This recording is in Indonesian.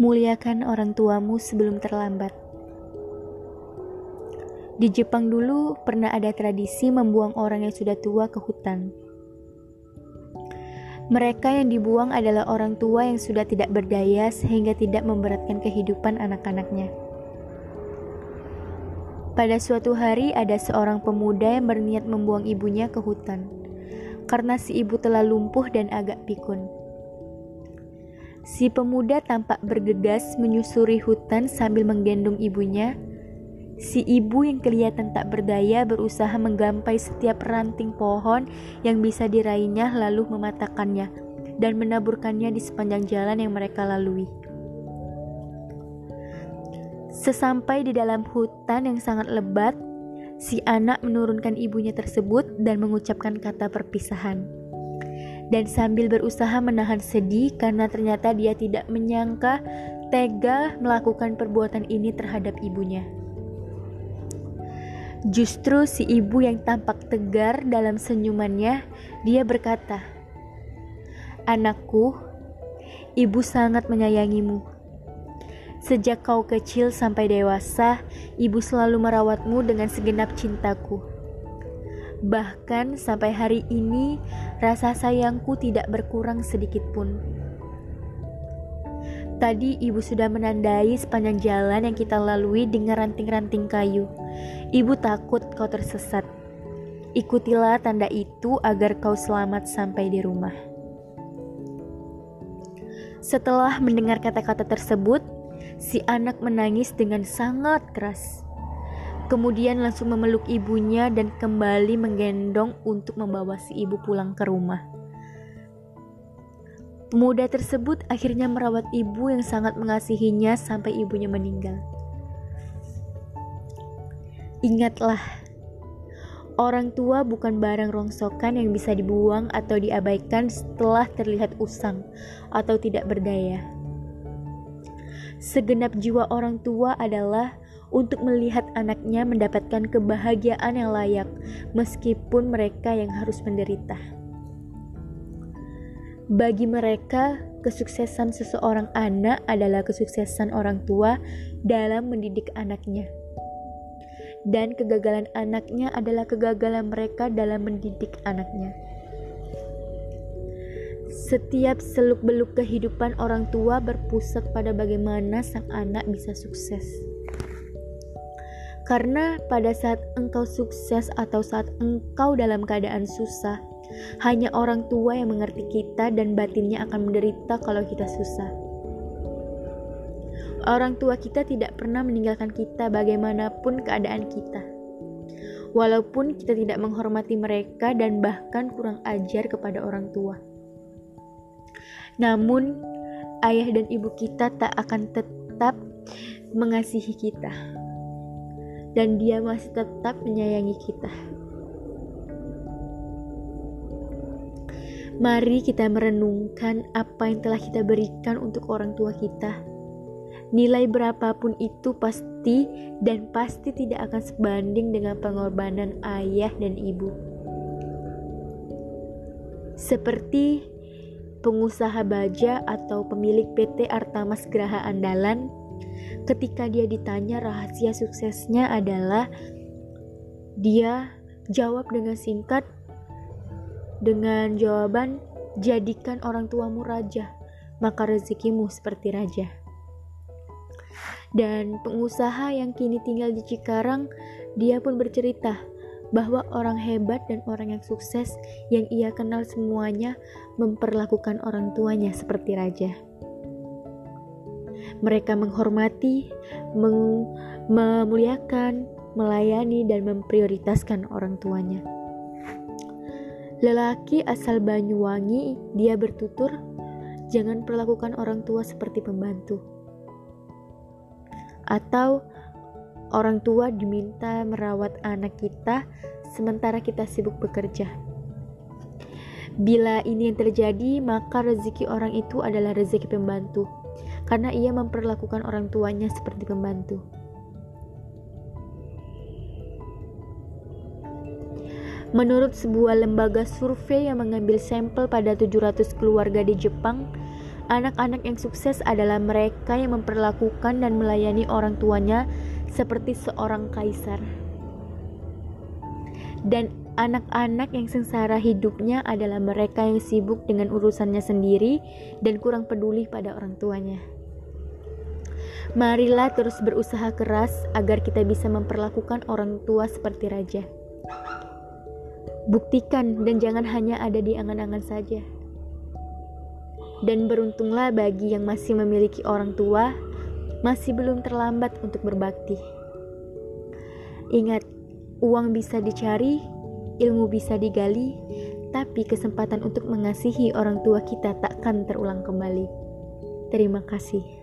Muliakan orang tuamu sebelum terlambat. Di Jepang dulu pernah ada tradisi membuang orang yang sudah tua ke hutan. Mereka yang dibuang adalah orang tua yang sudah tidak berdaya sehingga tidak memberatkan kehidupan anak-anaknya. Pada suatu hari ada seorang pemuda yang berniat membuang ibunya ke hutan karena si ibu telah lumpuh dan agak pikun. Si pemuda tampak bergegas menyusuri hutan sambil menggendong ibunya. Si ibu yang kelihatan tak berdaya berusaha menggampai setiap ranting pohon yang bisa diraihnya lalu mematahkannya dan menaburkannya di sepanjang jalan yang mereka lalui. Sesampai di dalam hutan yang sangat lebat, si anak menurunkan ibunya tersebut dan mengucapkan kata perpisahan dan sambil berusaha menahan sedih karena ternyata dia tidak menyangka tega melakukan perbuatan ini terhadap ibunya. Justru si ibu yang tampak tegar dalam senyumannya, dia berkata, "Anakku, ibu sangat menyayangimu. Sejak kau kecil sampai dewasa, ibu selalu merawatmu dengan segenap cintaku." Bahkan sampai hari ini, rasa sayangku tidak berkurang sedikit pun. Tadi ibu sudah menandai sepanjang jalan yang kita lalui dengan ranting-ranting kayu. Ibu takut kau tersesat. Ikutilah tanda itu agar kau selamat sampai di rumah. Setelah mendengar kata-kata tersebut, si anak menangis dengan sangat keras. Kemudian langsung memeluk ibunya dan kembali menggendong untuk membawa si ibu pulang ke rumah. Pemuda tersebut akhirnya merawat ibu yang sangat mengasihinya sampai ibunya meninggal. Ingatlah, orang tua bukan barang rongsokan yang bisa dibuang atau diabaikan setelah terlihat usang atau tidak berdaya. Segenap jiwa orang tua adalah untuk melihat anaknya mendapatkan kebahagiaan yang layak, meskipun mereka yang harus menderita. Bagi mereka, kesuksesan seseorang anak adalah kesuksesan orang tua dalam mendidik anaknya, dan kegagalan anaknya adalah kegagalan mereka dalam mendidik anaknya. Setiap seluk-beluk kehidupan orang tua berpusat pada bagaimana sang anak bisa sukses. Karena pada saat engkau sukses atau saat engkau dalam keadaan susah, hanya orang tua yang mengerti kita dan batinnya akan menderita kalau kita susah. Orang tua kita tidak pernah meninggalkan kita bagaimanapun keadaan kita. Walaupun kita tidak menghormati mereka dan bahkan kurang ajar kepada orang tua. Namun, ayah dan ibu kita tak akan tetap mengasihi kita dan Dia masih tetap menyayangi kita. Mari kita merenungkan apa yang telah kita berikan untuk orang tua kita. Nilai berapapun itu pasti dan pasti tidak akan sebanding dengan pengorbanan ayah dan ibu. Seperti pengusaha baja atau pemilik PT Artamas Graha Andalan ketika dia ditanya rahasia suksesnya adalah dia jawab dengan singkat dengan jawaban jadikan orang tuamu raja maka rezekimu seperti raja dan pengusaha yang kini tinggal di Cikarang dia pun bercerita bahwa orang hebat dan orang yang sukses yang ia kenal semuanya memperlakukan orang tuanya seperti raja. Mereka menghormati, meng memuliakan, melayani, dan memprioritaskan orang tuanya. Lelaki asal Banyuwangi, dia bertutur, jangan perlakukan orang tua seperti pembantu. Atau orang tua diminta merawat anak kita sementara kita sibuk bekerja. Bila ini yang terjadi, maka rezeki orang itu adalah rezeki pembantu karena ia memperlakukan orang tuanya seperti pembantu. Menurut sebuah lembaga survei yang mengambil sampel pada 700 keluarga di Jepang, Anak-anak yang sukses adalah mereka yang memperlakukan dan melayani orang tuanya seperti seorang kaisar. Dan anak-anak yang sengsara hidupnya adalah mereka yang sibuk dengan urusannya sendiri dan kurang peduli pada orang tuanya. Marilah terus berusaha keras agar kita bisa memperlakukan orang tua seperti raja. Buktikan dan jangan hanya ada di angan-angan saja. Dan beruntunglah bagi yang masih memiliki orang tua, masih belum terlambat untuk berbakti. Ingat, uang bisa dicari, ilmu bisa digali, tapi kesempatan untuk mengasihi orang tua kita takkan terulang kembali. Terima kasih.